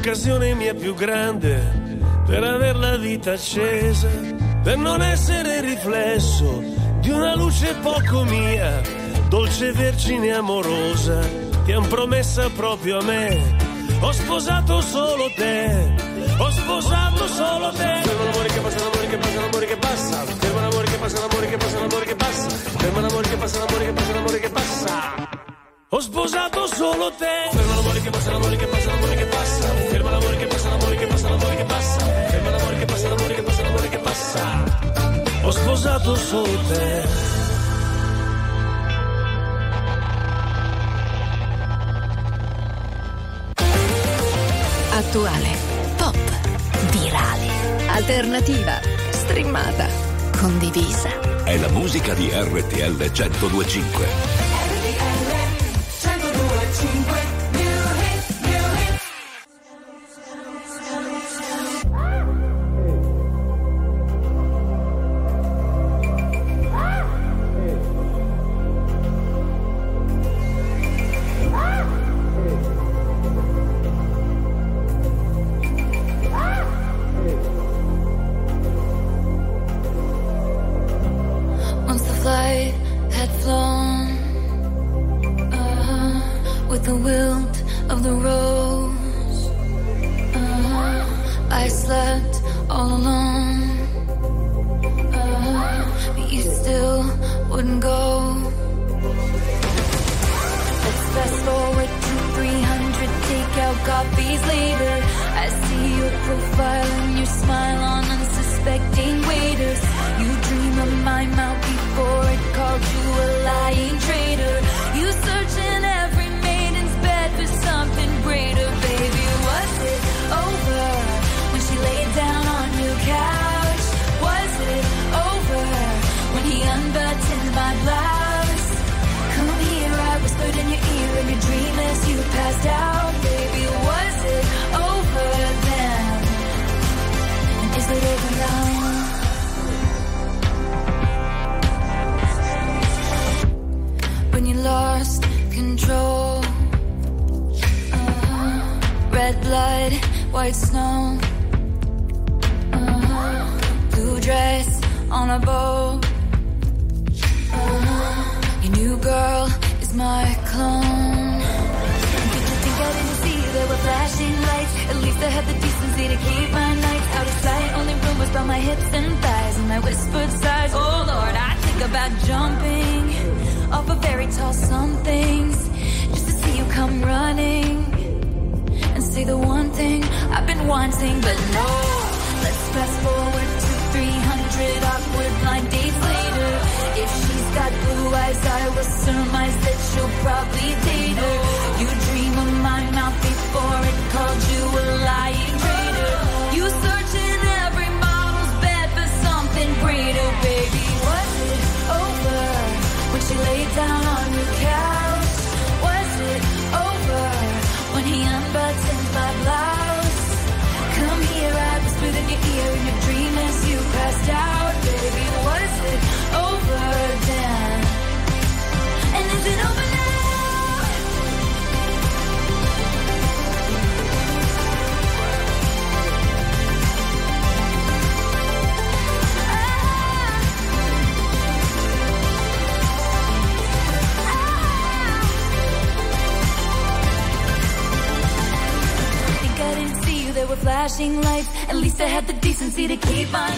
L'occasione mia più grande per aver la vita accesa, per non essere riflesso di una luce poco mia, dolce vergine amorosa, ti han promessa proprio a me. Ho sposato solo te, ho sposato solo te. Ferma l'amore che passa, l'amore che passa, l'amore che passa. Ferma l'amore che passa, l'amore che passa, l'amore che passa. Ferma l'amore che passa, l'amore che passa, l'amore che passa. Ho sposato solo te. Ferma l'amore che passa, l'amore che passa, l'amore che passa. posato solo te.
Attuale, pop, virale, alternativa, streamata, condivisa.
È la musica di RTL 1025.
RTL 1025. decency to keep on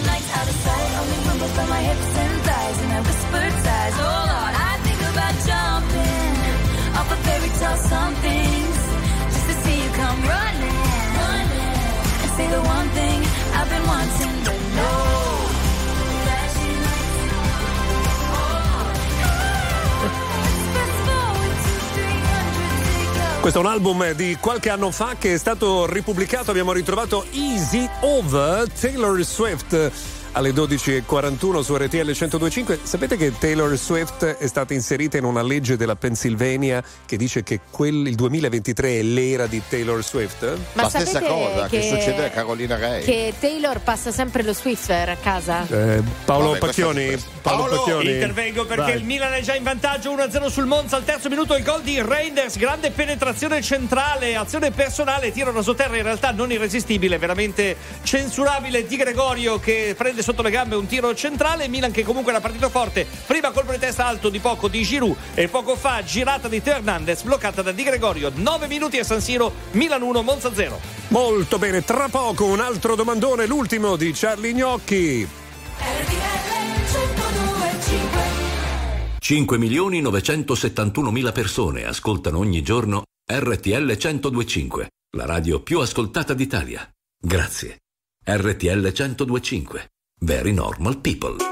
Questo è un album di qualche anno fa che è stato ripubblicato, abbiamo ritrovato Easy Over Taylor Swift alle 12.41 su RTL 102.5. Sapete che Taylor Swift è stata inserita in una legge della Pennsylvania che dice che quel, il 2023 è l'era di Taylor Swift?
Ma
la stessa cosa che,
che,
succede a Carolina Ray.
Che Taylor passa sempre lo Swiffer a casa.
Eh, Paolo
Vabbè,
Pacchioni.
Questo questo.
Paolo,
Paolo
Pacchioni.
intervengo perché
Vai.
il Milan è già in vantaggio 1-0 sul Monza. Al terzo minuto il gol di Reinders. Grande penetrazione centrale, azione personale, tiro da sotterra in realtà non irresistibile, veramente censurabile di Gregorio che prende prende sotto le gambe un tiro centrale. Milan che comunque era partito forte. Prima colpo di testa alto di poco di Giroud e poco fa girata di Teo Hernandez bloccata da Di Gregorio. 9 minuti a San Siro, Milan 1, Monza 0.
Molto bene, tra poco un altro domandone, l'ultimo di Charlie Gnocchi.
RTL 5 milioni 971 persone ascoltano ogni giorno RTL 1025, la radio più ascoltata d'Italia. Grazie. RTL 1025. Very normal people.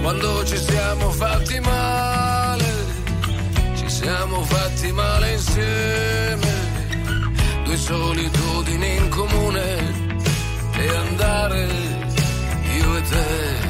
quando ci siamo fatti male, ci siamo fatti male insieme, due solitudini in comune e andare io e te.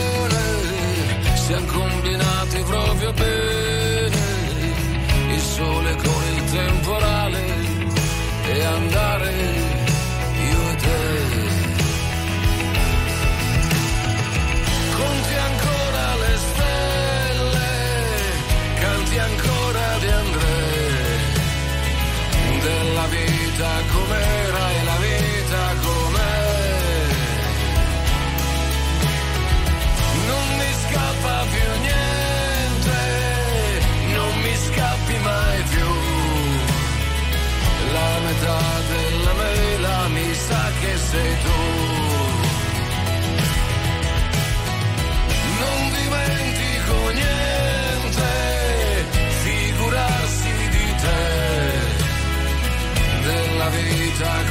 siamo combinati proprio bene, il sole con il temporale e andare io e te. Conti ancora le stelle, canti ancora di Andrea, della vita com'era vita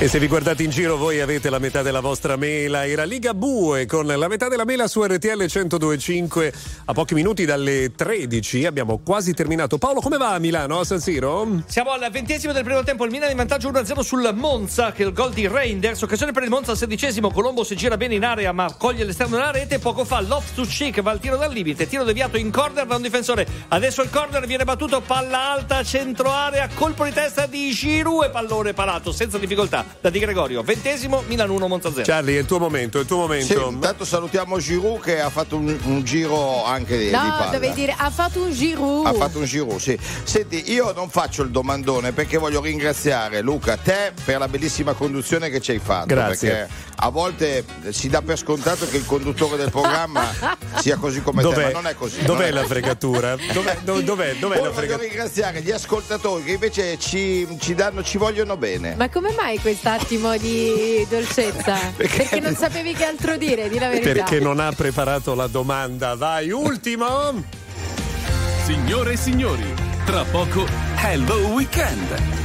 E
se vi guardate in giro voi avete la metà della vostra mela. Era Liga Bue con la metà della mela su RTL 1025 a pochi minuti dalle 13. Abbiamo quasi terminato. Paolo, come va a Milano, a San Siro?
Siamo al ventesimo del primo tempo, il Milan in vantaggio 1-0 sul Monza, che è il gol di Reinders. Occasione per il Monza al sedicesimo, Colombo si gira bene in area ma coglie l'esterno della rete. Poco fa Loftus Cheek va al tiro dal limite, tiro deviato in corner da un difensore. Adesso il corner viene battuto, palla alta, centro area, colpo di testa di Giroud e pallone parato senza difficoltà da Di Gregorio. Ventesimo, Milan 1, Monza 0.
Charlie, è il tuo momento, è il tuo
Sì,
momento.
intanto salutiamo Giroud che ha fatto un, un giro anche di, di
No,
palla.
dovevi dire ha fatto un Giroud.
Ha fatto un giro, sì. Senti, io non faccio il domandone perché voglio ringraziare Luca, te per la bellissima conduzione che ci hai fatto.
Grazie.
Perché a volte si dà per scontato che il conduttore del programma sia così come te,
Dov'è,
ma non è così.
dov'è la fregatura? Dov'è, dov- dov'è, dov'è
Poi
la
voglio
fregatura?
ringraziare gli ascoltatori che invece ci, ci danno, ci vogliono bene.
Ma come mai quest'attimo di dolcezza? Perché, non sapevi che altro dire, di la verità.
Perché non ha preparato la domanda. Vai, ultimo!
Signore e signori, tra poco Hello Weekend.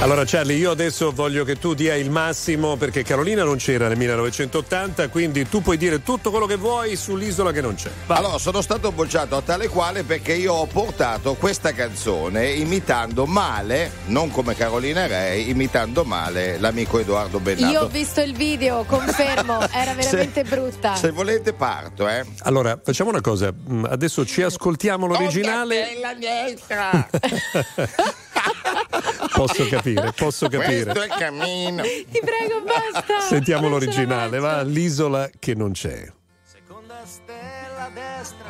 Allora Charlie, io adesso voglio che tu dia il massimo perché Carolina non c'era nel 1980, quindi tu puoi dire tutto quello che vuoi sull'isola che non c'è.
Allora, sono stato bocciato a tale quale perché io ho portato questa canzone imitando male, non come Carolina Rei, imitando male l'amico Edoardo Bennato.
Io ho visto il video, confermo, era veramente brutta.
Se volete parto, eh.
Allora, facciamo una cosa, mm, adesso ci ascoltiamo l'originale.
la destra.
Posso capire, posso capire.
Questo è il cammino.
Ti prego, basta.
Sentiamo
Non
l'originale, va l'isola che non c'è.
Seconda stella a destra,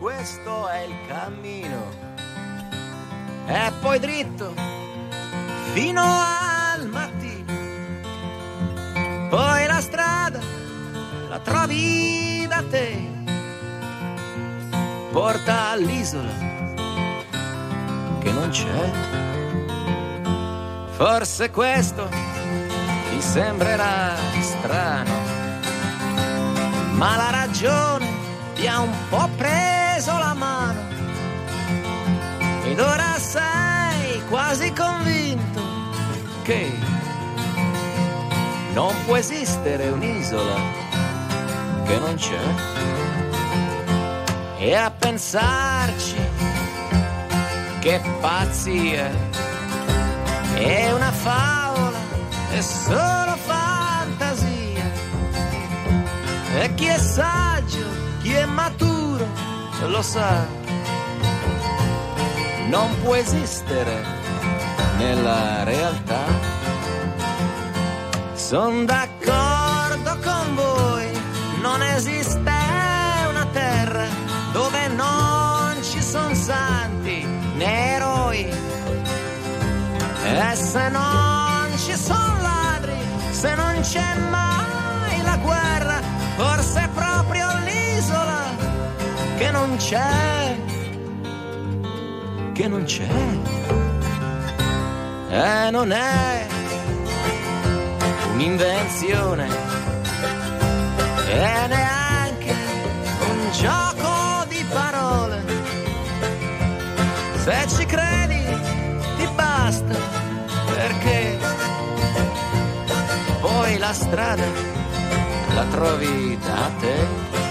questo è il cammino. E poi dritto fino al mattino. Poi la strada la trovi da te. Porta all'isola che non c'è. Forse questo ti sembrerà strano ma la ragione ti ha un po' preso la mano. Ed ora sei quasi convinto che non può esistere un'isola che non c'è. E a pensarci che pazzia è una favola è solo fantasia e chi è saggio, chi è maturo, lo sa. Non può esistere nella realtà. Sono d'accordo con voi, non esiste una terra dove non ci sono santi né. E se non ci sono ladri, se non c'è mai la guerra, forse è proprio l'isola che non c'è, che non c'è. E non è un'invenzione e neanche un gioco di parole. Se ci credi la strada la trovi da te.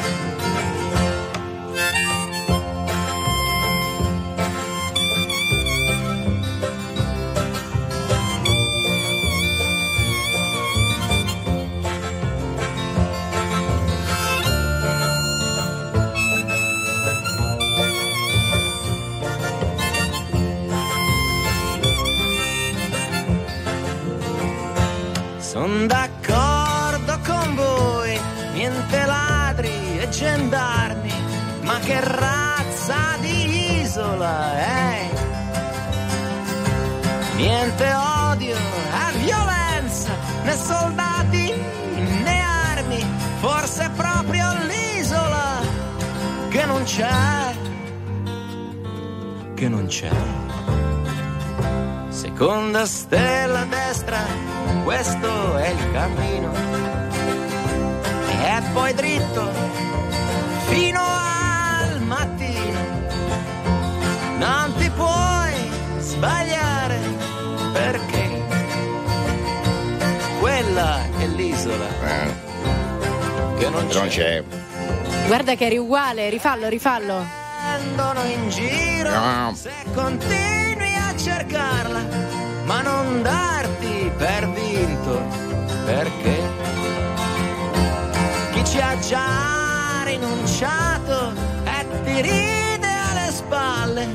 C'è. Seconda stella a destra, questo è il cammino. E poi dritto fino al mattino. Non ti puoi sbagliare perché quella è l'isola che non c'è.
Non c'è.
Guarda che eri uguale, rifallo, rifallo.
Prendono in giro
No.
se continui a cercarla, ma non darti per vinto, perché chi ci ha già rinunciato e ti ride alle spalle,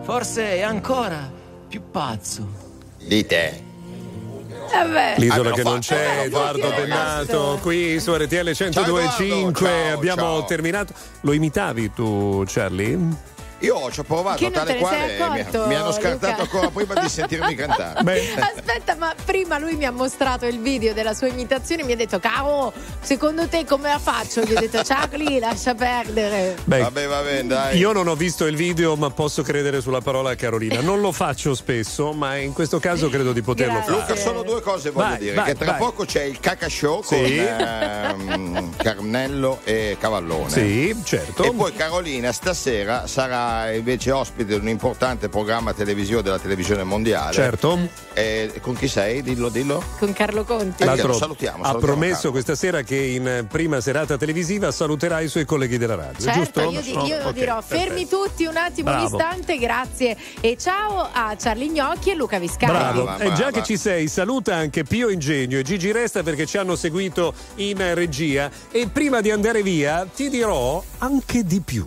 forse è ancora più pazzo.
Di te.
Vabbè.
L'isola che non c'è, Edoardo Bennato, qui su RTL 102.5
ciao,
abbiamo
ciao.
terminato. Lo imitavi tu, Charlie?
Io ci ho provato
Che
tale quale mi, mi hanno scartato
Luca?
ancora prima di sentirmi cantare.
Aspetta, ma prima lui mi ha mostrato il video della sua imitazione e mi ha detto, caro, secondo te come la faccio? Gli ho detto, Charlie, lascia perdere.
Beh,
Vabbè, va bene, dai.
Io non ho visto il video, ma posso credere sulla parola Carolina. Non lo faccio spesso, ma in questo caso credo di poterlo
Grazie.
fare.
Luca, solo due cose voglio
Vai,
dire.
vai,
che tra
vai.
poco c'è il Caca Show
Sì.
con ehm, Carnello e Cavallone.
Sì, certo.
E poi Carolina stasera sarà invece ospite di un importante programma televisivo della televisione mondiale.
Certo.
E con chi sei? Dillo, dillo.
Con Carlo Conti.
Eh,
L'altro
lo salutiamo,
ha
salutiamo
promesso
Carlo.
questa sera che in eh, prima serata televisiva saluterà i suoi colleghi della radio,
Certo,
giusto?
io, di- io
Ok,
dirò
perfetto.
fermi tutti un attimo, un
Bravo.
istante, grazie e ciao a Charlie Gnocchi e Luca Viscardi.
Bravo, e già che ci sei, saluta anche Pio Ingegno e Gigi Resta perché ci hanno seguito in regia. E prima di andare via, ti dirò anche di più.